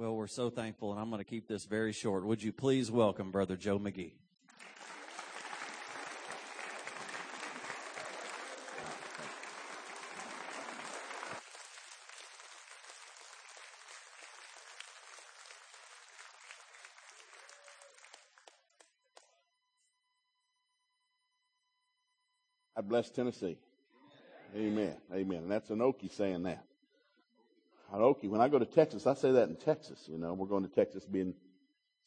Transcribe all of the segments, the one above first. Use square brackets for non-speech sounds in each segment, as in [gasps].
Well, we're so thankful, and I'm going to keep this very short. Would you please welcome Brother Joe McGee? I bless Tennessee. Amen. Amen. And that's an Anoki saying that. Anoki, when I go to Texas, I say that in Texas. You know, we're going to Texas, being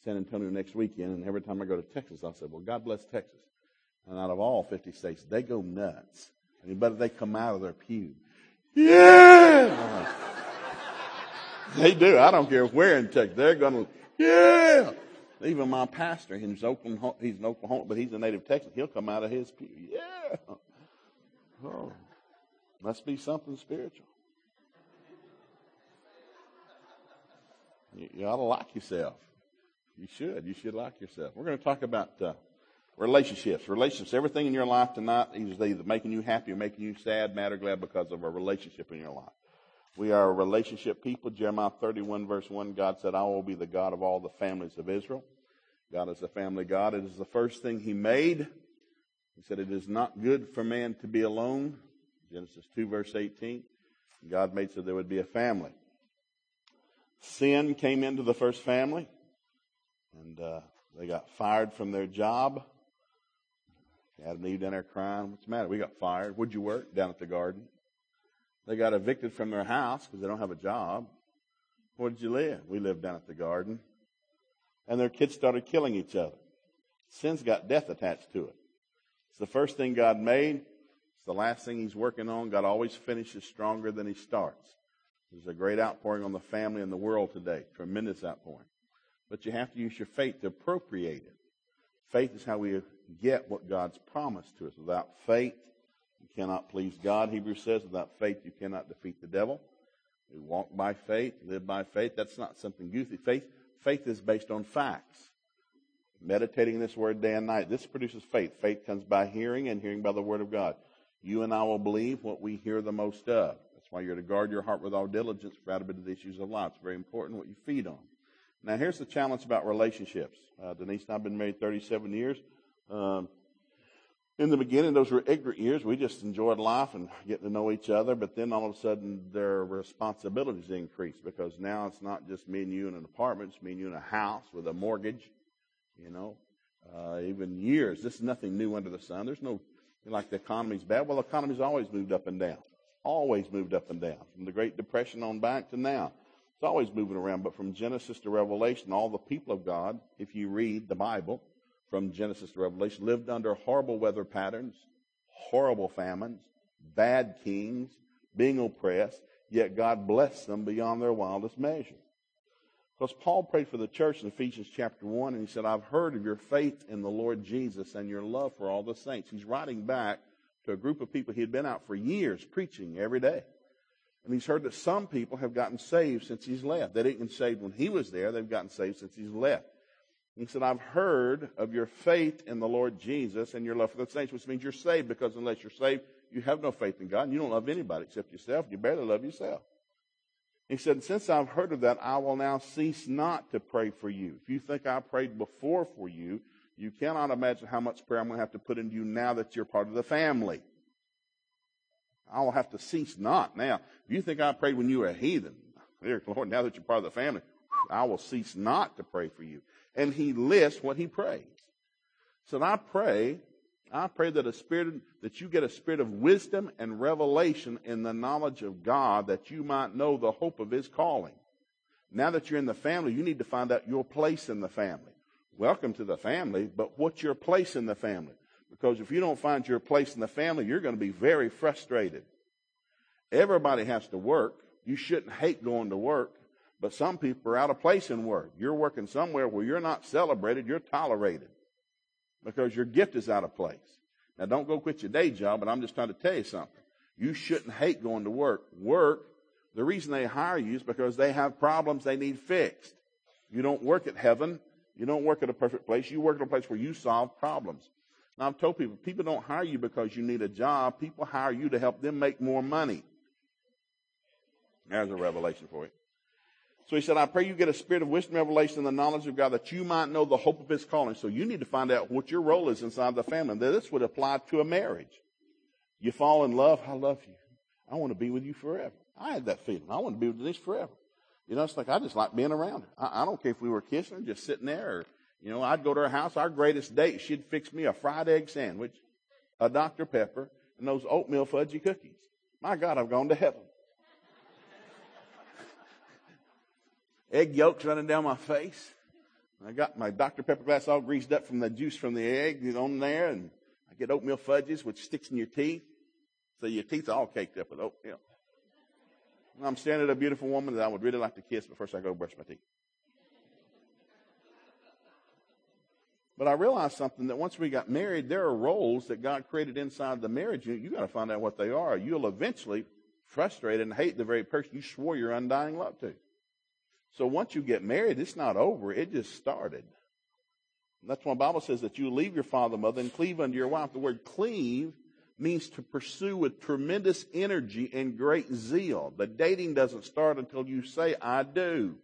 San Antonio next weekend, and every time I go to Texas, I say, well, God bless Texas. And out of all 50 states, they go nuts. And better they come out of their pew. Yeah! they do. I don't care where in Texas. They're going to, yeah! Even my pastor, he's, Oklahoma, he's in Oklahoma, but he's a native Texan. He'll come out of his pew. Yeah! Oh, must be something spiritual. You, you ought to like yourself. You should. You should like yourself. We're going to talk about uh, relationships. Relationships. Everything in your life tonight is either making you happy or making you sad, mad, or glad because of a relationship in your life. We are a relationship people. Jeremiah 31 verse 1, God said, I will be the God of all the families of Israel. God is a family God. It is the first thing He made. He said, It is not good for man to be alone. Genesis 2, verse 18. God made so there would be a family. Sin came into the first family, and uh, they got fired from their job. Adam and Eve down there crying. What's the matter? We got fired. Where'd you work? Down at the garden. They got evicted from their house because they don't have a job. Where did you live? We lived down at the garden. And their kids started killing each other. Sin's got death attached to it. It's the first thing God made. It's the last thing He's working on. God always finishes stronger than He starts. There's a great outpouring on the family and the world today. Tremendous outpouring. But you have to use your faith to appropriate it. Faith is how we get what God's promised to us. Without faith, you cannot please God. Hebrews says, without faith, you cannot defeat the devil. We walk by faith, live by faith. That's not something goofy. Faith, faith is based on facts meditating this word day and night. This produces faith. Faith comes by hearing and hearing by the word of God. You and I will believe what we hear the most of. Why you're to guard your heart with all diligence for out of it the issues of life. It's very important what you feed on. Now here's the challenge about relationships. Uh, Denise and I have been married 37 years. Um, in the beginning, those were ignorant years. We just enjoyed life and getting to know each other. But then all of a sudden, their responsibilities increased because now it's not just me and you in an apartment. It's me and you in a house with a mortgage you know, uh, even years. This is nothing new under the sun. There's no, like the economy's bad. Well, the economy's always moved up and down. Always moved up and down. From the Great Depression on back to now. It's always moving around. But from Genesis to Revelation, all the people of God, if you read the Bible, from Genesis to Revelation, lived under horrible weather patterns, horrible famines, bad kings, being oppressed, yet God blessed them beyond their wildest measure. Because Paul prayed for the church in Ephesians chapter 1, and he said, I've heard of your faith in the Lord Jesus and your love for all the saints. He's writing back to a group of people he had been out for years preaching every day. And he's heard that some people have gotten saved since he's left. They didn't get saved when he was there, they've gotten saved since he's left. He said, I've heard of your faith in the Lord Jesus and your love for the saints, which means you're saved because unless you're saved, you have no faith in God and you don't love anybody except yourself. You barely love yourself. He said, Since I've heard of that, I will now cease not to pray for you. If you think I prayed before for you, you cannot imagine how much prayer I'm going to have to put into you now that you're part of the family. I will have to cease not. Now, if you think I prayed when you were a heathen, dear Lord, now that you're part of the family, I will cease not to pray for you. And he lists what he prays. So I pray I pray that a spirit, that you get a spirit of wisdom and revelation in the knowledge of God that you might know the hope of His calling. Now that you're in the family, you need to find out your place in the family. Welcome to the family, but what's your place in the family? Because if you don't find your place in the family, you're going to be very frustrated. Everybody has to work. You shouldn't hate going to work, but some people are out of place in work. You're working somewhere where you're not celebrated, you're tolerated because your gift is out of place. Now, don't go quit your day job, but I'm just trying to tell you something. You shouldn't hate going to work. Work, the reason they hire you is because they have problems they need fixed. You don't work at heaven. You don't work at a perfect place. You work at a place where you solve problems. Now, I've told people, people don't hire you because you need a job. People hire you to help them make more money. There's a revelation for you. So he said, I pray you get a spirit of wisdom, revelation, and the knowledge of God that you might know the hope of his calling. So you need to find out what your role is inside the family. This would apply to a marriage. You fall in love. I love you. I want to be with you forever. I had that feeling. I want to be with this forever. You know, it's like I just like being around her. I, I don't care if we were kissing, or just sitting there, or you know, I'd go to her house. Our greatest date, she'd fix me a fried egg sandwich, a Dr Pepper, and those oatmeal fudgy cookies. My God, I've gone to heaven. [laughs] egg yolks running down my face. I got my Dr Pepper glass all greased up from the juice from the egg on there, and I get oatmeal fudges, which sticks in your teeth, so your teeth are all caked up with oatmeal. I'm staring at a beautiful woman that I would really like to kiss, but first I go brush my teeth. But I realized something that once we got married, there are roles that God created inside the marriage. You, you got to find out what they are. You'll eventually frustrate and hate the very person you swore your undying love to. So once you get married, it's not over. It just started. And that's why the Bible says that you leave your father and mother and cleave unto your wife. The word cleave means to pursue with tremendous energy and great zeal. The dating doesn't start until you say, I do.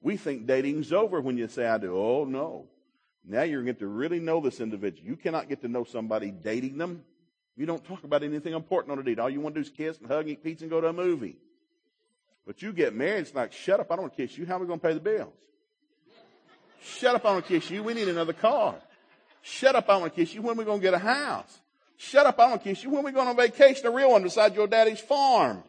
We think dating's over when you say, I do. Oh, no. Now you're going to to really know this individual. You cannot get to know somebody dating them. You don't talk about anything important on a date. All you want to do is kiss and hug, and eat pizza, and go to a movie. But you get married, it's like, shut up, I don't want to kiss you. How are we going to pay the bills? Shut up, I don't want to kiss you. We need another car. Shut up, I don't want to kiss you. When are we going to get a house? Shut up, I don't kiss you. When we going on vacation, a real one, beside your daddy's farm?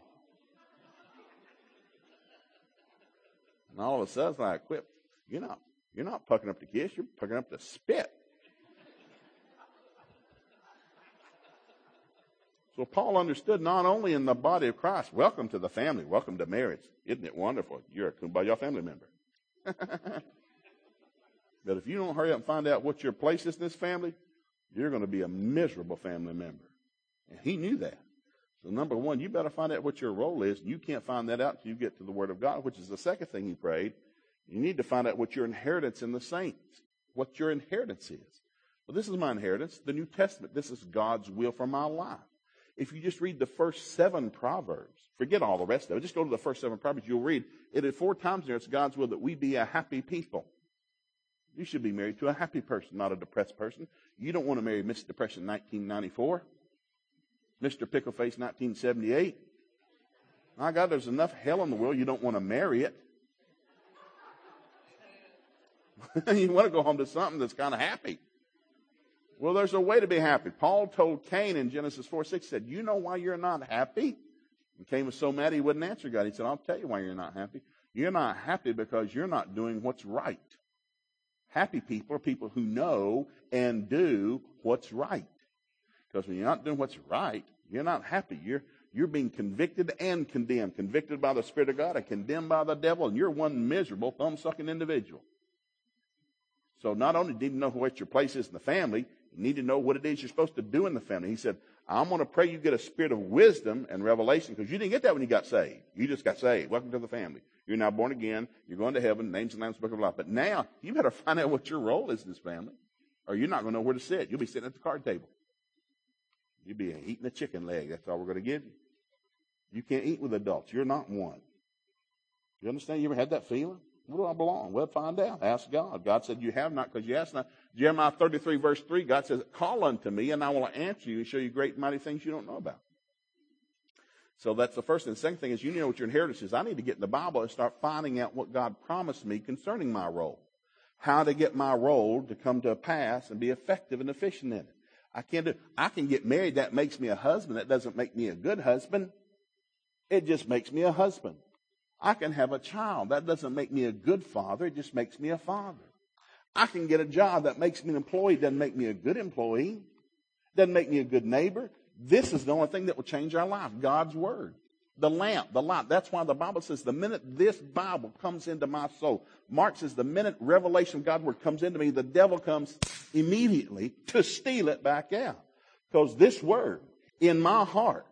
And all of a sudden, like, quit. You're not, you're not pucking up to kiss, you're pucking up to spit. So Paul understood not only in the body of Christ, welcome to the family, welcome to marriage. Isn't it wonderful? You're a kumbaya family member. [laughs] but if you don't hurry up and find out what your place is in this family, you're going to be a miserable family member. And he knew that. So number one, you better find out what your role is. You can't find that out until you get to the Word of God, which is the second thing he prayed. You need to find out what your inheritance in the saints, what your inheritance is. Well, this is my inheritance, the New Testament. This is God's will for my life. If you just read the first seven Proverbs, forget all the rest of it, just go to the first seven Proverbs, you'll read it at four times there. It's God's will that we be a happy people. You should be married to a happy person, not a depressed person. You don't want to marry Mr. Depression 1994, Mr. Pickleface 1978. My God, there's enough hell in the world. You don't want to marry it. [laughs] you want to go home to something that's kind of happy. Well, there's a way to be happy. Paul told Cain in Genesis 4 6, said, You know why you're not happy? And Cain was so mad he wouldn't answer God. He said, I'll tell you why you're not happy. You're not happy because you're not doing what's right. Happy people are people who know and do what's right. Because when you're not doing what's right, you're not happy. You're, you're being convicted and condemned. Convicted by the Spirit of God and condemned by the devil, and you're one miserable, thumb sucking individual. So not only do you know what your place is in the family, you need to know what it is you're supposed to do in the family. He said, I'm going to pray you get a spirit of wisdom and revelation because you didn't get that when you got saved. You just got saved. Welcome to the family. You're now born again. You're going to heaven. Names and Lamb's Book of Life. But now you better [laughs] find out what your role is in this family or you're not going to know where to sit. You'll be sitting at the card table. You'll be eating a chicken leg. That's all we're going to give you. You can't eat with adults. You're not one. You understand? You ever had that feeling? Where do I belong? Well, find out. Ask God. God said, You have not because you ask not. Jeremiah 33, verse 3, God says, Call unto me, and I will answer you and show you great mighty things you don't know about. So that's the first thing. The second thing is you know what your inheritance is. I need to get in the Bible and start finding out what God promised me concerning my role. How to get my role to come to a pass and be effective and efficient in it. I can't do I can get married, that makes me a husband. That doesn't make me a good husband. It just makes me a husband. I can have a child. That doesn't make me a good father. It just makes me a father. I can get a job that makes me an employee. Doesn't make me a good employee. Doesn't make me a good neighbor. This is the only thing that will change our life. God's word. The lamp, the light. That's why the Bible says the minute this Bible comes into my soul, Mark says the minute revelation of God's word comes into me, the devil comes immediately to steal it back out. Because this word in my heart,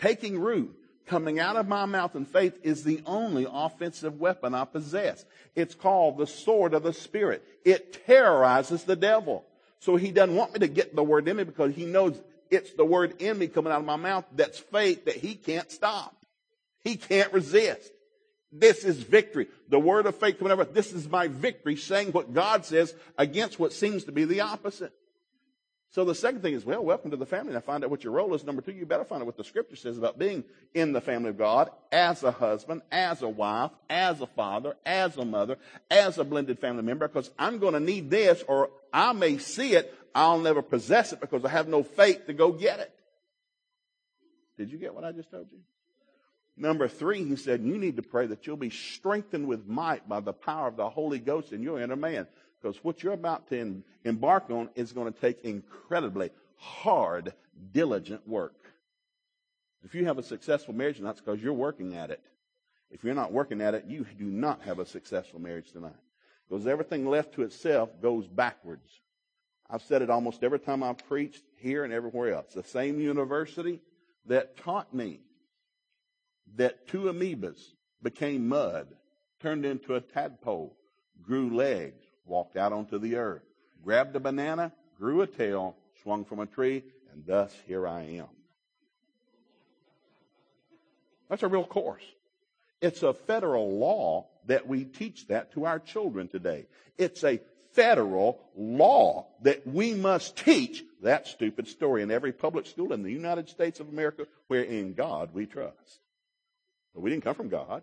taking root, coming out of my mouth in faith is the only offensive weapon I possess. It's called the sword of the Spirit. It terrorizes the devil. So he doesn't want me to get the word in me because he knows it's the word in me coming out of my mouth that's faith that he can't stop. He can't resist. This is victory. The word of faith coming out of This is my victory, saying what God says against what seems to be the opposite. So the second thing is, well, welcome to the family. Now find out what your role is. Number two, you better find out what the scripture says about being in the family of God as a husband, as a wife, as a father, as a mother, as a blended family member, because I'm going to need this or I may see it. I'll never possess it because I have no faith to go get it. Did you get what I just told you? Number three, he said, you need to pray that you'll be strengthened with might by the power of the Holy Ghost in your inner man. Because what you're about to embark on is going to take incredibly hard, diligent work. If you have a successful marriage, that's because you're working at it. If you're not working at it, you do not have a successful marriage tonight. Because everything left to itself goes backwards. I've said it almost every time I've preached here and everywhere else. The same university that taught me that two amoebas became mud, turned into a tadpole, grew legs, walked out onto the earth, grabbed a banana, grew a tail, swung from a tree, and thus here I am. That's a real course. It's a federal law that we teach that to our children today. It's a federal law that we must teach that stupid story in every public school in the United States of America where in God we trust. But we didn't come from God.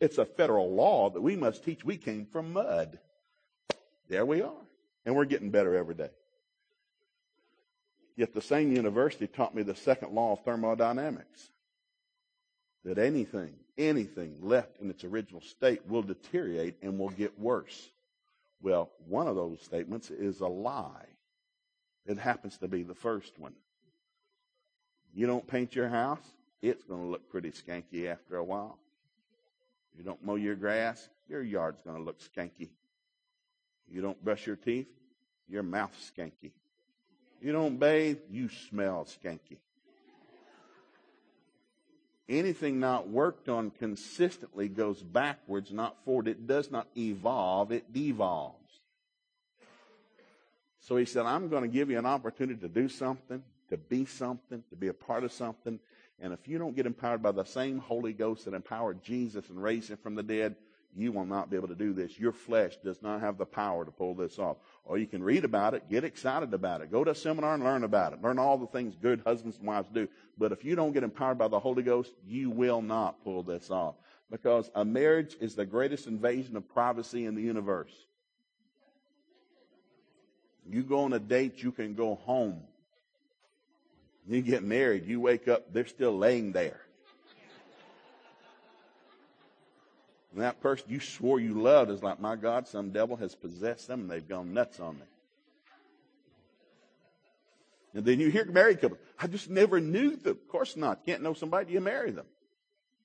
It's a federal law that we must teach. We came from mud. There we are. And we're getting better every day. Yet the same university taught me the second law of thermodynamics. That anything, anything left in its original state will deteriorate and will get worse. Well, one of those statements is a lie. It happens to be the first one. You don't paint your house, it's going to look pretty skanky after a while. You don't mow your grass, your yard's going to look skanky. You don't brush your teeth, your mouth's skanky. You don't bathe, you smell skanky. Anything not worked on consistently goes backwards, not forward. It does not evolve, it devolves. So he said, I'm going to give you an opportunity to do something, to be something, to be a part of something. And if you don't get empowered by the same Holy Ghost that empowered Jesus and raised him from the dead, you will not be able to do this. Your flesh does not have the power to pull this off. Or you can read about it, get excited about it, go to a seminar and learn about it. Learn all the things good husbands and wives do. But if you don't get empowered by the Holy Ghost, you will not pull this off. Because a marriage is the greatest invasion of privacy in the universe. You go on a date, you can go home. You get married, you wake up, they're still laying there. And that person you swore you loved is like, my God, some devil has possessed them and they've gone nuts on me. And then you hear married couples, I just never knew them. Of course not. Can't know somebody, you marry them.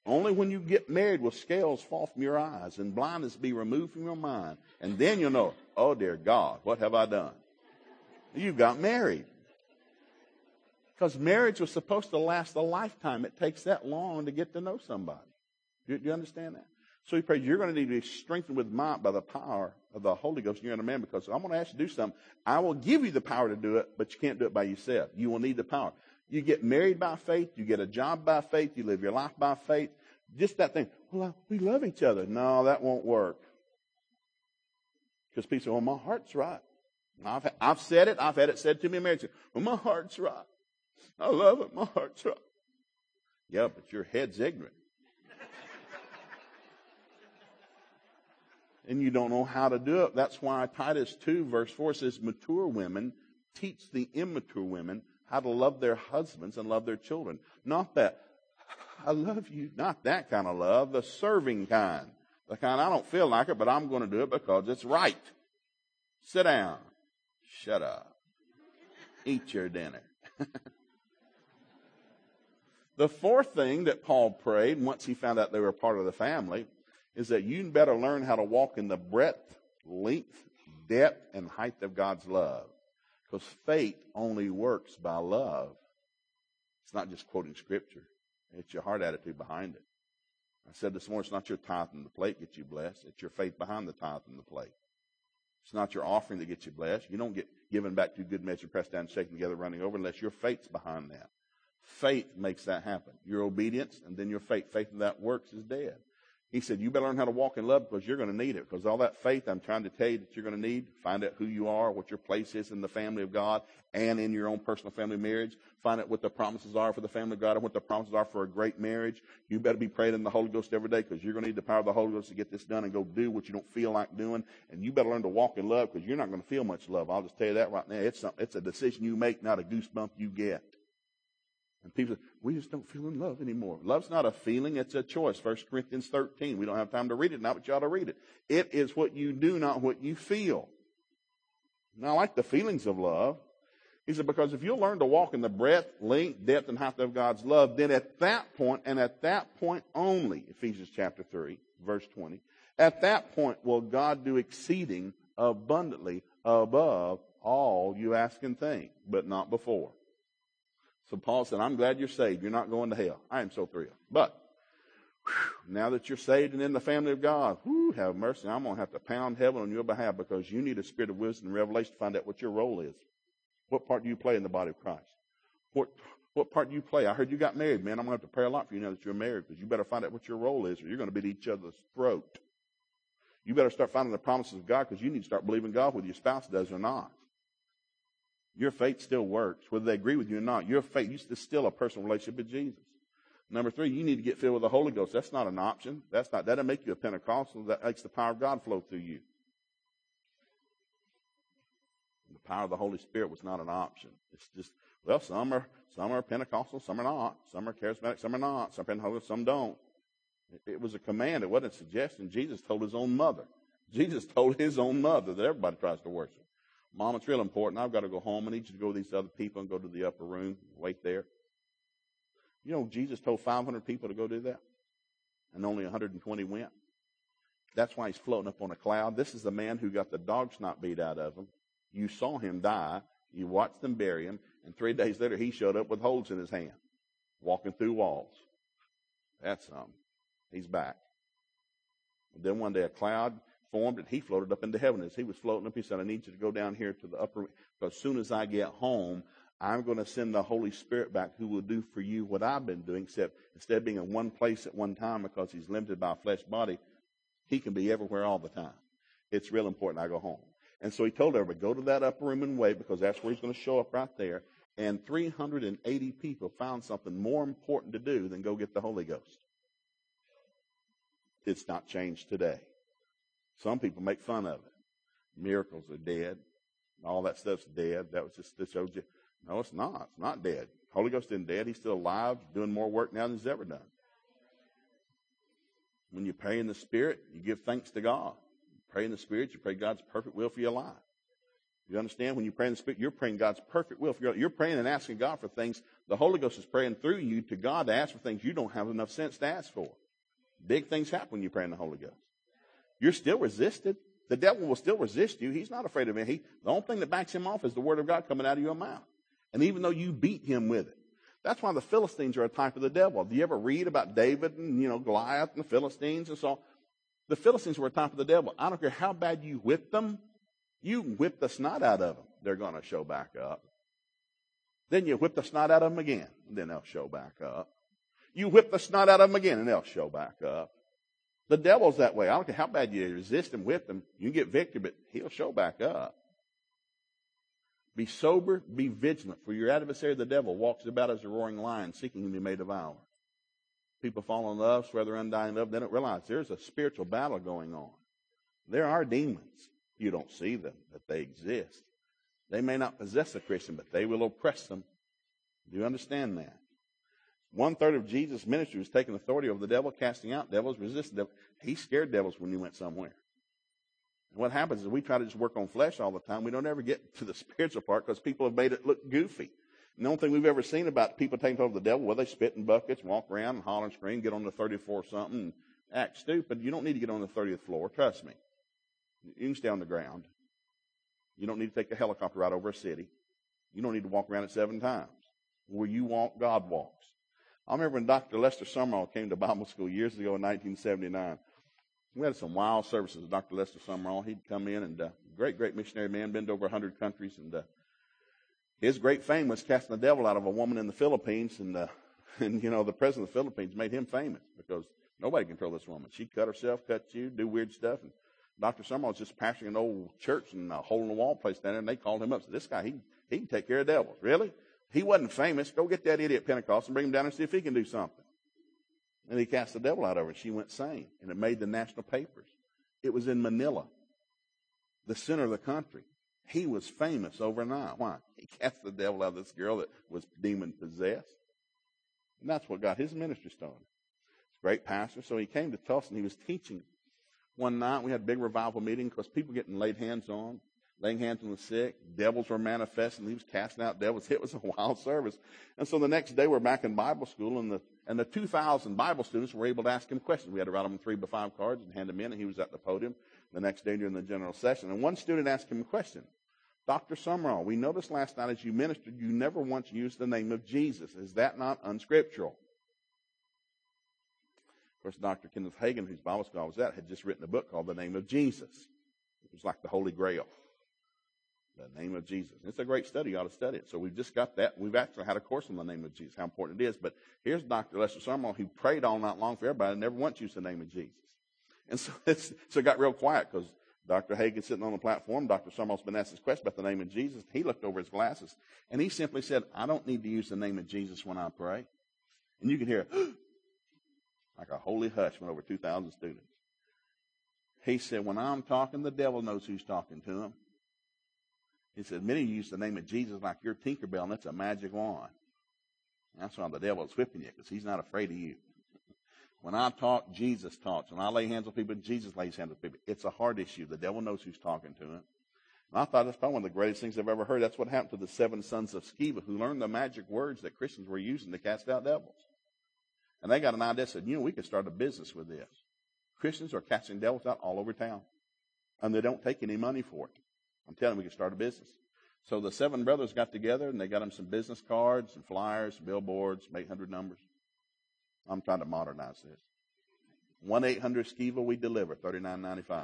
Only when you get married will scales fall from your eyes and blindness be removed from your mind. And then you'll know, oh dear God, what have I done? You got married. Because marriage was supposed to last a lifetime. It takes that long to get to know somebody. Do, you understand that? So he prayed, you're going to need to be strengthened with might by the power of the Holy Ghost in your inner man because I'm going to ask you to do something. I will give you the power to do it, but you can't do it by yourself. You will need the power. You get married by faith. You get a job by faith. You live your life by faith. Just that thing. Well, we love each other. No, that won't work. Because people say, well, my heart's right. I've, I've said it. I've had it said to me in marriage. Well, my heart's right. I love it. My heart's right. Yeah, but your head's ignorant. And you don't know how to do it. That's why Titus 2 verse 4 says, mature women teach the immature women how to love their husbands and love their children. Not that, I love you, not that kind of love, the serving kind. The kind I don't feel like it, but I'm going to do it because it's right. Sit down. Shut up. Eat your dinner. [laughs] the fourth thing that Paul prayed once he found out they were part of the family is that you better learn how to walk in the breadth, length, depth, and height of God's love. Because faith only works by love. It's not just quoting scripture. It's your heart attitude behind it. I said this morning, it's not your tithe and the plate gets you blessed. It's your faith behind the tithe and the plate. It's not your offering that gets you blessed. You don't get given back to good measure, pressed down, shaken together, running over, unless your faith's behind that. Faith makes that happen. Your obedience and then your faith. Faith that works is dead. He said, You better learn how to walk in love because you're going to need it. Because all that faith I'm trying to tell you that you're going to need, find out who you are, what your place is in the family of God and in your own personal family marriage. Find out what the promises are for the family of God and what the promises are for a great marriage. You better be praying in the Holy Ghost every day because you're going to need the power of the Holy Ghost to get this done and go do what you don't feel like doing. And you better learn to walk in love because you're not going to feel much love. I'll just tell you that right now. It's, it's a decision you make, not a goosebump you get. And people say, we just don't feel in love anymore. Love's not a feeling, it's a choice. 1 Corinthians 13. We don't have time to read it now, but you ought to read it. It is what you do, not what you feel. Now, I like the feelings of love. He said, because if you'll learn to walk in the breadth, length, depth, and height of God's love, then at that point, and at that point only, Ephesians chapter 3, verse 20, at that point will God do exceeding abundantly above all you ask and think, but not before. So Paul said, I'm glad you're saved. You're not going to hell. I am so thrilled. But whew, now that you're saved and in the family of God, whew, have mercy. I'm going to have to pound heaven on your behalf because you need a spirit of wisdom and revelation to find out what your role is. What part do you play in the body of Christ? What, what part do you play? I heard you got married, man. I'm going to have to pray a lot for you now that you're married because you better find out what your role is or you're going to be at each other's throat. You better start finding the promises of God because you need to start believing God whether your spouse does or not. Your faith still works, whether they agree with you or not. Your faith, you still a personal relationship with Jesus. Number three, you need to get filled with the Holy Ghost. That's not an option. That's not, that doesn't make you a Pentecostal. That makes the power of God flow through you. The power of the Holy Spirit was not an option. It's just, well, some are, some are Pentecostal, some are not. Some are charismatic, some are not. Some are Pentecostal, some don't. It, it was a command. It wasn't a suggestion. Jesus told his own mother. Jesus [laughs] told his own mother that everybody tries to worship. Mom, it's real important. I've got to go home. I need you to go with these other people and go to the upper room, wait there. You know, Jesus told 500 people to go do that, and only 120 went. That's why he's floating up on a cloud. This is the man who got the dog snot beat out of him. You saw him die. You watched them bury him, and three days later he showed up with holes in his hand, walking through walls. That's something. He's back. And then one day a cloud formed and he floated up into heaven. As he was floating up, he said, I need you to go down here to the upper, as soon as I get home, I'm going to send the Holy Spirit back who will do for you what I've been doing, except instead of being in one place at one time because he's limited by a flesh body, he can be everywhere all the time. It's real important I go home. And so he told everybody, go to that upper room and wait because that's where he's going to show up right there. And 380 people found something more important to do than go get the Holy Ghost. It's not changed today. Some people make fun of it. Miracles are dead. All that stuff's dead. That was just to show you. No, it's not. It's not dead. Holy Ghost isn't dead. He's still alive, doing more work now than he's ever done. When you pray in the Spirit, you give thanks to God. You pray in the Spirit, you pray God's perfect will for your life. You understand? When you pray in the Spirit, you're praying God's perfect will for your life. You're praying and asking God for things. The Holy Ghost is praying through you to God to ask for things you don't have enough sense to ask for. Big things happen when you pray in the Holy Ghost. You're still resisted. The devil will still resist you. He's not afraid of it. He, the only thing that backs him off is the word of God coming out of your mouth. And even though you beat him with it. That's why the Philistines are a type of the devil. Do you ever read about David and, you know, Goliath and the Philistines and so The Philistines were a type of the devil. I don't care how bad you whip them. You whip the snot out of them. They're going to show back up. Then you whip the snot out of them again. Then they'll show back up. You whip the snot out of them again and they'll show back up. The devil's that way. I don't care how bad you resist him with him. You get victory, but he'll show back up. Be sober, be vigilant, for your adversary, the devil, walks about as a roaring lion, seeking whom he may devour. People fall in love, swear their undying love, they don't realize there's a spiritual battle going on. There are demons. You don't see them, but they exist. They may not possess a Christian, but they will oppress them. Do you understand that? One third of Jesus' ministry was taking authority over the devil, casting out devils, resisting devils. He scared devils when he went somewhere. And what happens is we try to just work on flesh all the time. We don't ever get to the [laughs] spiritual part because people have made it look goofy. And the only thing we've ever seen about people taking over the devil, well, they spit in buckets, walk around and holler and scream, get on the 34 something, and act stupid. You don't need to get on the 30th floor. Trust me. You can stay on the ground. You don't need to take a helicopter ride over a city. You don't need to walk around it seven times. Where you walk, God walks. I remember when Dr. Lester Sumrall came to Bible school years ago in 1979. We had some wild services with Dr. Lester Sumrall. He'd come in and uh, great, great missionary man, been to over 100 countries. And uh, his great fame was casting the devil out of a woman in the Philippines. And, uh, [laughs] and, you know, the president of the Philippines made him famous because Nobody can control this woman. She cut herself, cut you, do weird stuff. And Dr. Sumrall was just pastoring an old church in a hole in the wall place down there, and they called him up. Said, "This guy, he he can take care of devils. Really? He wasn't famous. Go get that idiot Pentecost and bring him down and see if he can do something." And he cast the devil out of her, and she went sane, and it made the national papers. It was in Manila, the center of the country. He was famous overnight. Why? [laughs] He cast the devil out of this girl that was demon possessed. And that's what got his ministry started. He's a great pastor. So he came to Tulsa and he was teaching. One night we had a big revival meeting because people getting laid hands on, laying hands on the sick. Devils were manifesting. He was casting out devils. [laughs] It was a wild service. And so the next day we're back in Bible school and the and the 2,000 Bible students were able to ask him questions. We had to write them three by five cards and hand them in, and he was at the podium the next day during the general session. And one student asked him a question. Dr. Sumrall, we noticed last night as you ministered, you never once used the name of Jesus. Is that not unscriptural? Of course, Dr. Kenneth Hagin, whose Bible school I was at, had just written a book called The Name of Jesus. It was like the Holy Grail. The name of Jesus. It's a great study. You ought to study it. So we've just got that. We've actually had a course on the name of Jesus, how important it is. But here's Dr. Lester Sumrall, who prayed all night long for everybody and never once used the name of Jesus. And so, [laughs] it's, so it got real quiet because Dr. Hagin sitting on the platform. Dr. Sumrall's been asked this question about the name of Jesus. He looked over his glasses and he simply said, I don't need to use the name of Jesus when I pray. And you can hear [gasps] like a holy hush went over 2,000 students. He said, when I'm talking, the devil knows who's talking to him. He said, many use the name of Jesus like your Tinkerbell and it's a magic wand. That's why the devil is whipping you because he's not afraid of you. [laughs] When I talk, Jesus talks. When I lay hands on people, Jesus lays hands on people. It's a hard issue. The devil knows who's talking to him. And I thought that's probably one of the greatest things I've ever heard. That's what happened to the seven sons of Sceva who learned the magic words that Christians were using to cast out devils. And they got an idea, said, you know, we could start a business with this. Christians are casting devils out all over town. And they don't take any money for it. I'm telling you, we could start a business. So the seven brothers got together and they got them some business cards and flyers, billboards, 800 numbers. I'm trying to modernize this. 1 800 Sceva, we deliver, $39.95.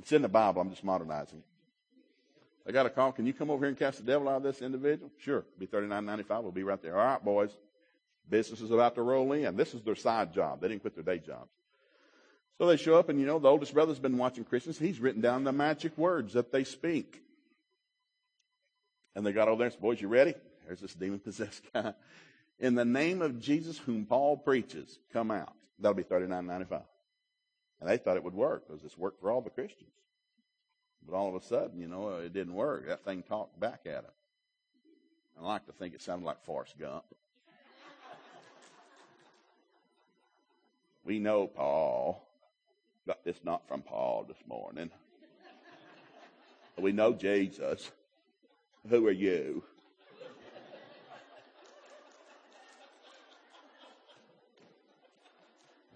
it's in the Bible, I'm just modernizing I got a call. Can you come over here and cast the devil out of this individual? Sure. Be $39.95. We'll be right there. All right, boys. Business is about to roll in. This is their side job. They didn't quit their day jobs. So they show up, and you know, the oldest brother's been watching Christians. He's written down the magic words that they speak. And they got over there and said, Boys, you ready? There's this demon possessed guy. [laughs] In the name of Jesus, whom Paul preaches, come out. That'll be thirty nine ninety five. And they thought it would work because it's worked for all the Christians. But all of a sudden, you know, it didn't work. That thing talked back at him. I like to think it sounded like Forrest Gump. [laughs] we know Paul. Got this not from Paul this morning. We know Jesus. Who are you?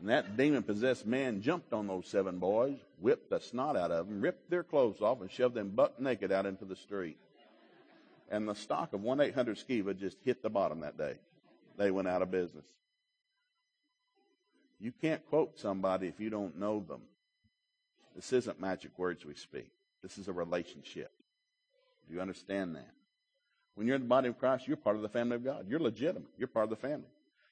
And that demon possessed man jumped on those seven boys, whipped the snot out of them, ripped their clothes off, and shoved them buck naked out into the street. And the stock of 1 800 Sceva just hit the bottom that day. They went out of business. You can't quote somebody if you don't know them. This isn't magic words we speak. This is a relationship. Do you understand that? When you're in the body of Christ, you're part of the family of God. You're legitimate. You're part of the family.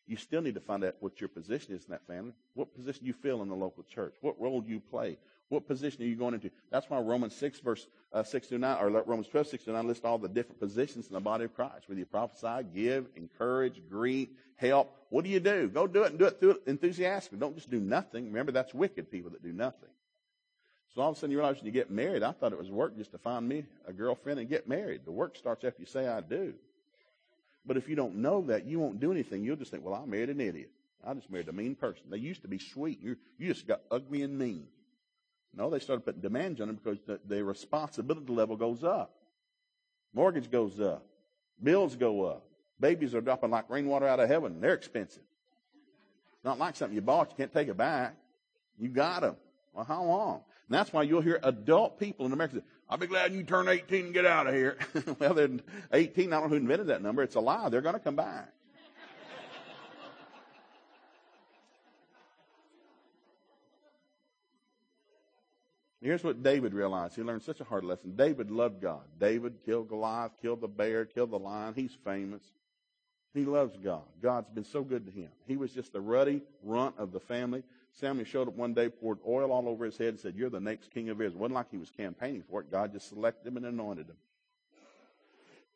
You still need to find out what your position is in that family. What position you fill in the local church. What role you play? What position are you going into? That's why Romans 6, verse uh, 6 to 9, or Romans 12, 6 to 9 list all the different positions in the body of Christ. Whether you prophesy, give, encourage, greet, help. What do you do? Go do it and do it through enthusiastically. Don't just do nothing. Remember, that's wicked people that do nothing. So all of a sudden you realize when you get married, I thought it was work just to find me a girlfriend and get married. The work starts after you say I do. But if you don't know that, you won't do anything. You'll just think, well, I married an idiot. I just married a mean person. They used to be sweet. You, you just got ugly and mean. No, they started putting demands on them because the, the responsibility level goes up. Mortgage goes up. Bills go up. Babies are dropping like rainwater out of heaven. They're expensive. It's not like something you bought, you can't take it back. You got them. Well, how long? And that's why you'll hear adult people in America say, I'll be glad you turn 18 and get out of here. [laughs] well, they're 18. I don't know who invented that number. It's a lie. They're going to come back. Here's what David realized. He learned such a hard lesson. David loved God. David killed Goliath, killed the bear, killed the lion. He's famous. He loves God. God's been so good to him. He was just the ruddy runt of the family. Samuel showed up one day, poured oil all over his head, and said, You're the next king of Israel. It wasn't like he was campaigning for it. God just selected him and anointed him.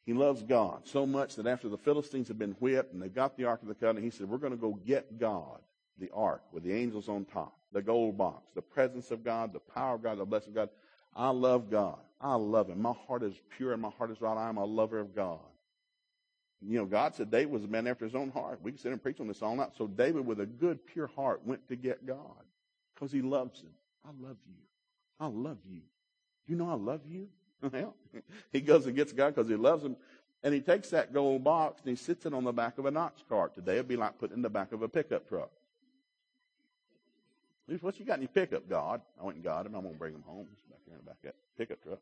He loves God so much that after the Philistines had been whipped and they got the Ark of the Covenant, he said, We're going to go get God, the Ark, with the angels on top, the gold box, the presence of God, the power of God, the blessing of God. I love God. I love Him. My heart is pure and my heart is right. I am a lover of God. You know, God said David was a man after his own heart. We can sit and preach on this all night. So David, with a good, pure heart, went to get God because he loves him. I love you. I love you. You know I love you? [laughs] Well, [laughs] he goes and gets God because he loves him. And he takes that gold box and he sits it on the back of an ox cart. Today it'd be like putting it in the back of a pickup truck. What you got in your pickup, God? I went and got him. I'm going to bring him home. He's back here in the back of that pickup truck.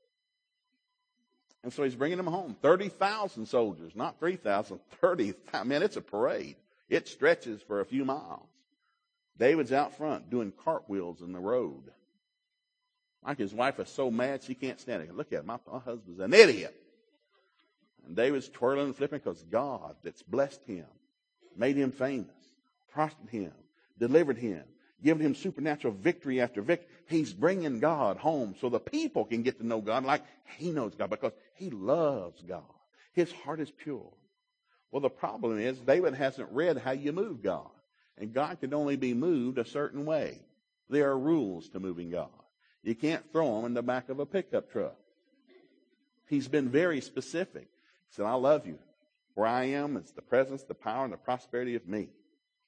And so he's bringing them home. 30,000 soldiers, not 3,000, [laughs] 30,000. Man, it's a parade. It stretches for a few miles. David's out front doing cartwheels in the road. Like his wife is so mad she can't stand it. Look at him. My, my husband's an idiot. And David's twirling and flipping because God that's blessed him, made him famous, prospered him, delivered him, given him supernatural victory after victory. He's bringing God home so the people can get to know God like he knows God because he loves God. His heart is pure. Well, the problem is David hasn't read how you move God. And God can only be moved a certain way. There are rules to moving God. You can't throw him in the back of a pickup truck. He's been very specific. He said, I love you. Where I am is the presence, the power, and the prosperity of me.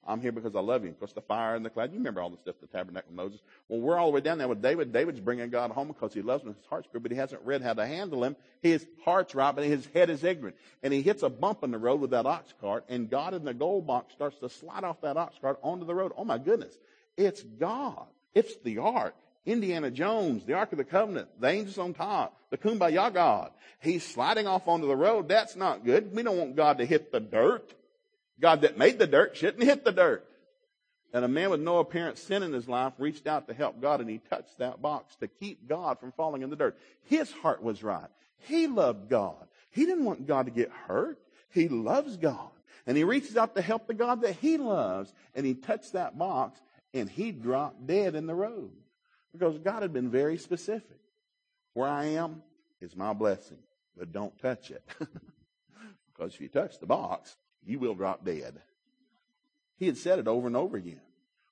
I'm here because I love you. Of course, the fire and the cloud. You remember all the stuff, the tabernacle of Moses. Well, we're all the way down there with David. David's bringing God home because he loves him. His heart's good, but he hasn't read how to handle him. His heart's right, but his head is ignorant. And he hits a bump in the road with that ox cart, and God in the gold box starts to slide off that ox cart onto the road. Oh my goodness. It's God. It's the ark. Indiana Jones, the Ark of the Covenant, the angels on top, the Kumbaya God. He's sliding off onto the road. That's not good. We don't want God to hit the dirt. God that made the dirt shouldn't hit the dirt. And a man with no apparent sin in his life reached out to help God and he touched that box to keep God from falling in the dirt. His heart was right. He loved God. He didn't want God to get hurt. He loves God. And he reaches out to help the God that he loves and he touched that box and he dropped dead in the road. Because God had been very specific. Where I am is my blessing, but don't touch it. [laughs] because if you touch the box, you will drop dead. He had said it over and over again.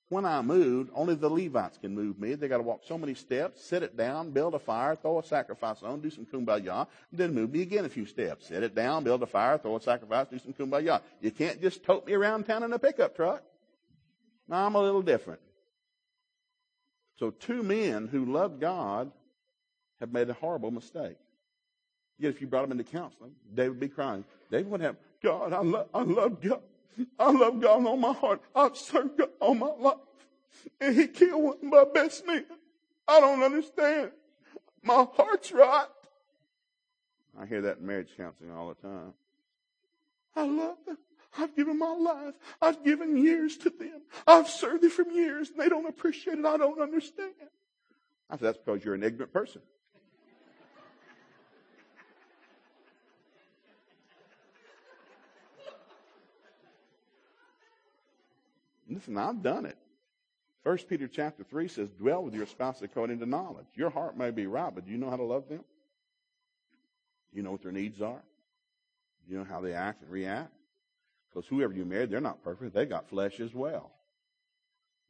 When I moved, only the Levites can move me. They got to walk so many steps, sit it down, build a fire, throw a sacrifice on, do some kumbaya, then move me again a few steps. Sit it down, build a fire, throw a sacrifice, do some kumbaya. You can't just tote me around town in a pickup truck. Now I'm a little different. So two men who loved God have made a horrible mistake. Yet if you brought them into counseling, David would be crying. David would have, God, I, lo- I love God. I love God on my heart. I've served God all my life. And he killed one of my best men. I don't understand. My heart's right. I hear that in marriage counseling all the time. I love them. I've given my life. I've given years to them. I've served them for years and they don't appreciate it. I don't understand. I said, that's because you're an ignorant person. Listen, I've done it. First Peter chapter three says, dwell with your spouse according to knowledge. Your heart may be right, but do you know how to love them? Do you know what their needs are? Do you know how they act and react? Because whoever you marry, they're not perfect. They got flesh as well.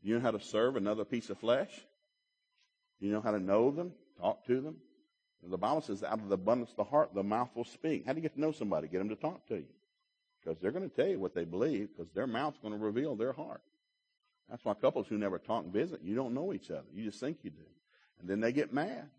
Do you know how to serve another piece of flesh? Do you know how to know them, talk to them? The Bible says, out of the abundance of the heart, the mouth will speak. How do you get to know somebody? Get them to talk to you. Because they're going to tell you what they believe, because their mouth's going to reveal their heart. That's why couples who never talk and visit, you don't know each other. You just think you do. And then they get mad.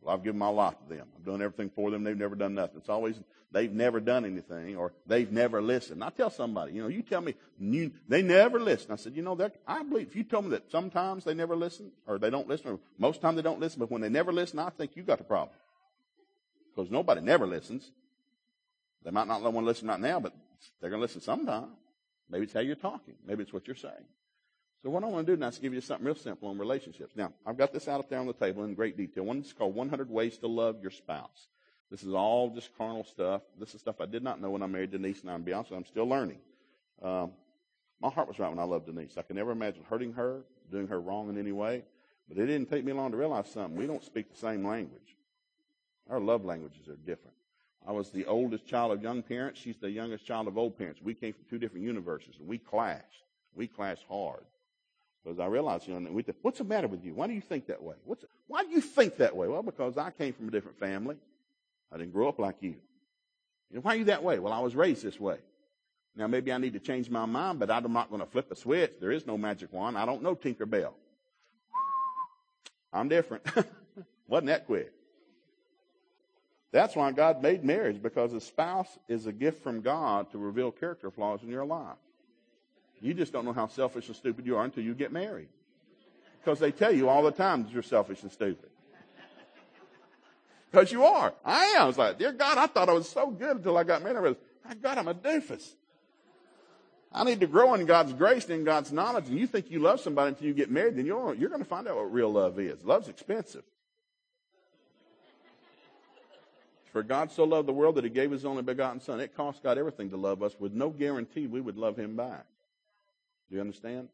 Well, I've given my life to them. I've done everything for them. They've never done nothing. It's always they've never done anything or they've never listened. I tell somebody, you know, you tell me you, they never listen. I said, you know, I believe if you told me that sometimes they never listen or they don't listen or most time they don't listen, but when they never listen, I think you got the problem. Because nobody never listens. They might not want to listen right now, but they're going to listen sometime. Maybe it's how you're talking. Maybe it's what you're saying. So what I want to do now is give you something real simple on relationships. Now, I've got this out there on the table in great detail. One is called 100 Ways to Love Your Spouse. This is all just carnal stuff. This is stuff I did not know when I married Denise, and I'm be honest, I'm still learning. Um, my heart was right when I loved Denise. I could never imagine hurting her, doing her wrong in any way. But it didn't take me long to realize something. We don't speak the same language. Our love languages are different. I was the oldest child of young parents. She's the youngest child of old parents. We came from two different universes, and we clashed. We clashed hard. Because I realized, you know, what's the matter with you? Why do you think that way? What's, why do you think that way? Well, because I came from a different family. I didn't grow up like you. you know, why are you that way? Well, I was raised this way. Now, maybe I need to change my mind, but I'm not going to flip a switch. There is no magic wand. I don't know Tinker Bell. I'm different. [laughs] Wasn't that quick? That's why God made marriage, because a spouse is a gift from God to reveal character flaws in your life. You just don't know how selfish and stupid you are until you get married. Because they tell you all the time that you're selfish and stupid. Because you are. I am. I was like, dear God, I thought I was so good until I got married. I realized, my God, I'm a doofus. I need to grow in God's grace and in God's knowledge. And you think you love somebody until you get married, then you're, you're going to find out what real love is. Love's expensive. For God so loved the world that he gave his only begotten son. It cost God everything to love us with no guarantee we would love him back. Do you understand?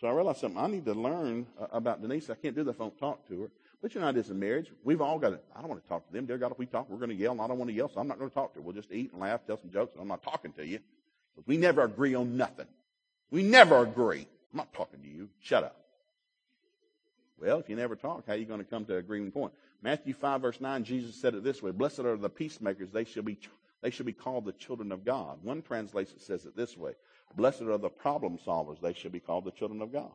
So I realized something. I need to learn uh, about Denise. I can't do that if I don't talk to her. But you know, it is a marriage. We've all got to, I don't want to talk to them. Dear God, if we talk, we're going to yell, and I don't want to yell, so I'm not going to talk to her. We'll just eat and laugh, tell some jokes, and I'm not talking to you. Because we never agree on nothing. We never agree. I'm not talking to you. Shut up. Well, if you never talk, how are you going to come to an agreement point? Matthew 5 verse 9, Jesus said it this way, Blessed are the peacemakers, they shall be, they shall be called the children of God. One translation says it this way, Blessed are the problem solvers, they shall be called the children of God.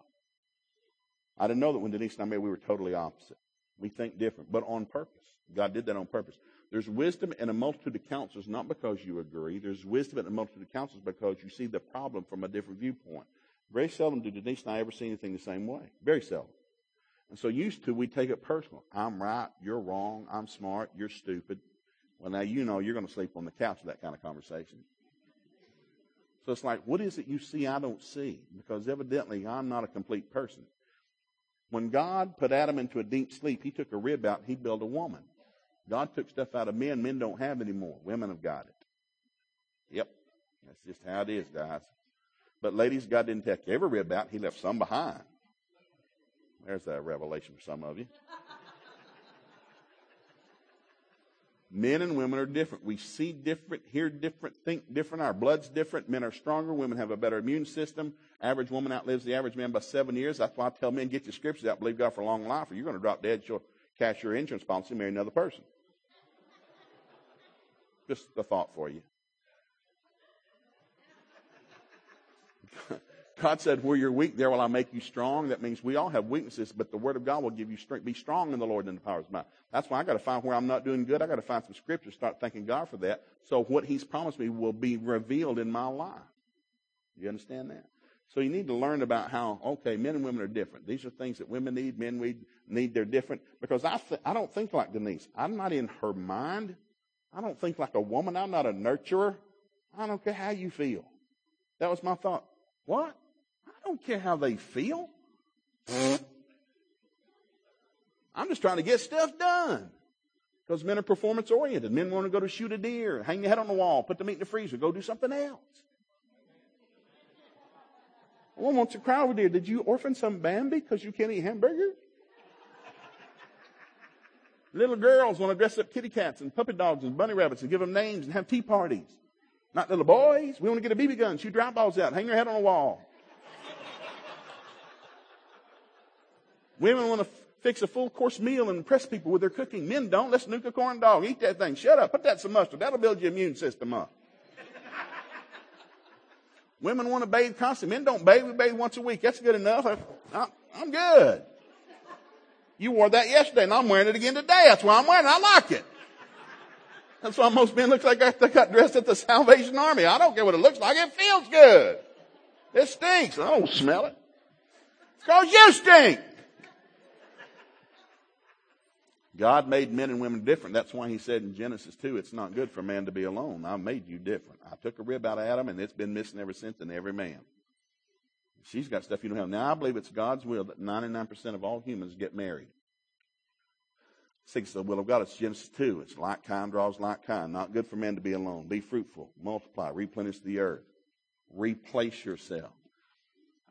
I didn't know that when Denise and I met, we were totally opposite. We think different, but on purpose. God did that on purpose. There's wisdom in a multitude of counsels, not because you agree. There's wisdom in a multitude of counsels because you see the problem from a different viewpoint. Very seldom do Denise and I ever see anything the same way. Very seldom. And so used to, we take it personal. I'm right, you're wrong, I'm smart, you're stupid. Well, now you know you're going to sleep on the couch with that kind of conversation. So it's like, what is it you see I don't see? Because evidently I'm not a complete person. When God put Adam into a deep sleep, he took a rib out and he built a woman. God took stuff out of men men don't have anymore. Women have got it. Yep. That's just how it is, guys. But ladies, God didn't take every rib out. He left some behind. There's that revelation for some of you. Men and women are different. We see different, hear different, think different. Our blood's different. Men are stronger. Women have a better immune system. Average woman outlives the average man by seven years. That's why I tell men, get your scriptures out, believe God for a long life, or you're going to drop dead, you'll cash your insurance policy and marry another person. Just a thought for you. [laughs] God said, where you're weak, there will I make you strong. That means we all have weaknesses, but the Word of God will give you strength. Be strong in the Lord and the power of His might. That's why I got to find where I'm not doing good. I got to find some scripture, start thanking God for that. So what He's promised me will be revealed in my life. You understand that? So you need to learn about how, okay, men and women are different. These are things that women need, men we need, they're different. Because I, th- I don't think like Denise. I'm not in her mind. I don't think like a woman. I'm not a nurturer. I don't care how you feel. That was my thought. What? Don't care how they feel. I'm just trying to get stuff done. Because men are performance oriented. Men want to go to shoot a deer, hang their head on the wall, put the meat in the freezer, go do something else. One wants to cry over there. Did you orphan some Bambi because you can't eat hamburgers? Little girls want to dress up kitty cats and puppy dogs and bunny rabbits and give them names and have tea parties. Not little boys. We want to get a BB gun, shoot drop balls out, hang your head on a wall. Women want to fix a full course meal and impress people with their cooking. Men don't. Let's nuke a corn dog. Eat that thing. Shut up. Put that some mustard. That'll build your immune system up. Women want to bathe constantly. Men don't bathe. We bathe once a week. That's good enough. I'm good. You wore that yesterday and I'm wearing it again today. That's why I'm wearing it. I like it. That's why most men look like they got dressed at the Salvation Army. I don't care what it looks like. It feels good. It stinks. I don't smell it. Because you stink. God made men and women different. That's why he said in Genesis 2, it's not good for man to be alone. I made you different. I took a rib out of Adam and it's been missing ever since in every man. She's got stuff you don't have. Now I believe it's God's will that 99% of all humans get married. Six, the will of God. It's Genesis 2. It's like kind draws like kind. Not good for man to be alone. Be fruitful, multiply, replenish the earth, replace yourself.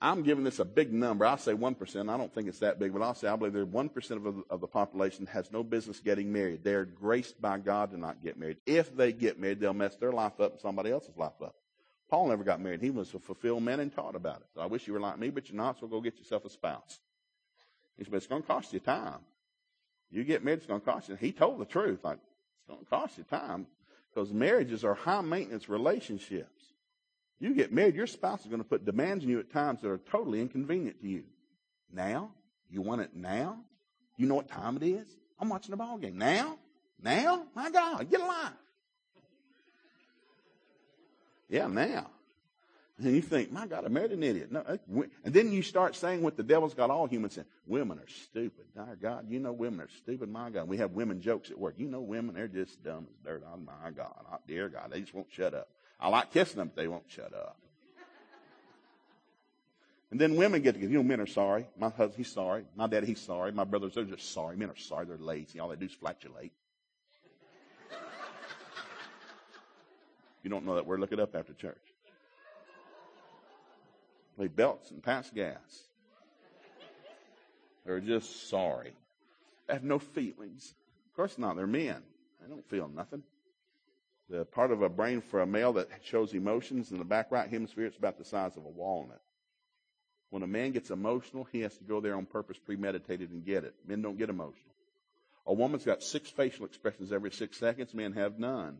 I'm giving this a big number. I'll say 1%. I don't think it's that big, but I'll say I believe there 1% of the, of the population has no business getting married. They're graced by God to not get married. If they get married, they'll mess their life up and somebody else's life up. Paul never got married. He was a fulfilled man and taught about it. So I wish you were like me, but you're not, so go get yourself a spouse. He said, but it's going to cost you time. You get married, it's going to cost you. He told the truth. Like, it's going to cost you time because marriages are high maintenance relationships. You get married, your spouse is going to put demands on you at times that are totally inconvenient to you. Now? You want it now? You know what time it is? I'm watching the ball game. Now? Now? My God, get alive. Yeah, now. And you think, my God, I married an idiot. No, uh, and then you start saying what the devil's got all humans saying. Women are stupid. My God, you know women are stupid. My God, we have women jokes at work. You know women, they're just dumb as dirt. Oh my God, oh, dear God, they just won't shut up. I like kissing them, but they won't shut up. And then women get together. You know, men are sorry. My husband, he's sorry. My daddy, he's sorry. My brothers, they're just sorry. Men are sorry. They're lazy. All they do is flatulate. you don't know that word, look it up after church. Play belts and pass gas. They're just sorry. They have no feelings. Of course not. They're men. They don't feel nothing. The part of a brain for a male that shows emotions in the back right hemisphere, it's about the size of a walnut. When a man gets emotional, he has to go there on purpose, premeditated, and get it. Men don't get emotional. A woman's got six facial expressions every six seconds. Men have none.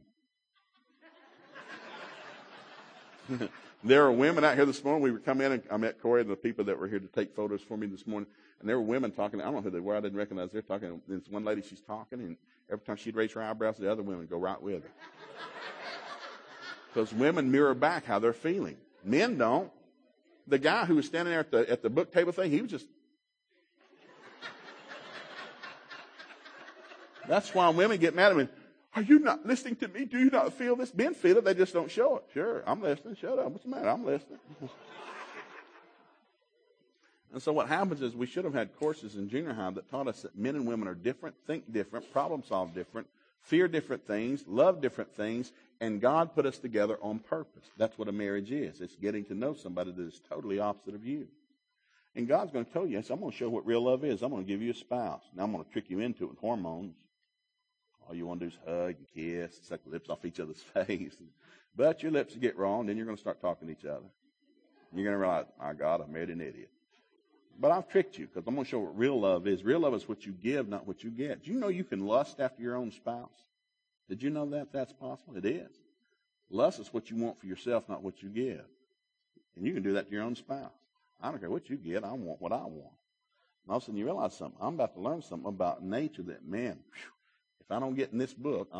[laughs] there are women out here this morning. We were coming in and I met Corey and the people that were here to take photos for me this morning. And there were women talking. I don't know who they were. I didn't recognize. They're talking. There's one lady. She's talking, and every time she'd raise her eyebrows, the other women would go right with her. Because women mirror back how they're feeling. Men don't. The guy who was standing there at the at the book table thing, he was just. That's why women get mad at me. Are you not listening to me? Do you not feel this? Men feel it, they just don't show it. Sure, I'm listening. Shut up. What's the matter? I'm listening. And so what happens is we should have had courses in junior high that taught us that men and women are different, think different, problem solve different, fear different things, love different things, and God put us together on purpose. That's what a marriage is. It's getting to know somebody that is totally opposite of you. And God's going to tell you, I'm going to show what real love is. I'm going to give you a spouse. Now I'm going to trick you into it with hormones. All you want to do is hug and kiss, and suck the lips off each other's [laughs] face. But your lips get wrong, then you're going to start talking to each other. You're going to realize, my God, I made an idiot. But I've tricked you because I'm going to show what real love is. Real love is what you give, not what you get. Do you know you can lust after your own spouse? Did you know that that's possible? It is. Lust is what you want for yourself, not what you give. And you can do that to your own spouse. I don't care what you get. I want what I want. And all of a sudden you realize something. I'm about to learn something about nature that, man, whew, if I don't get in this book,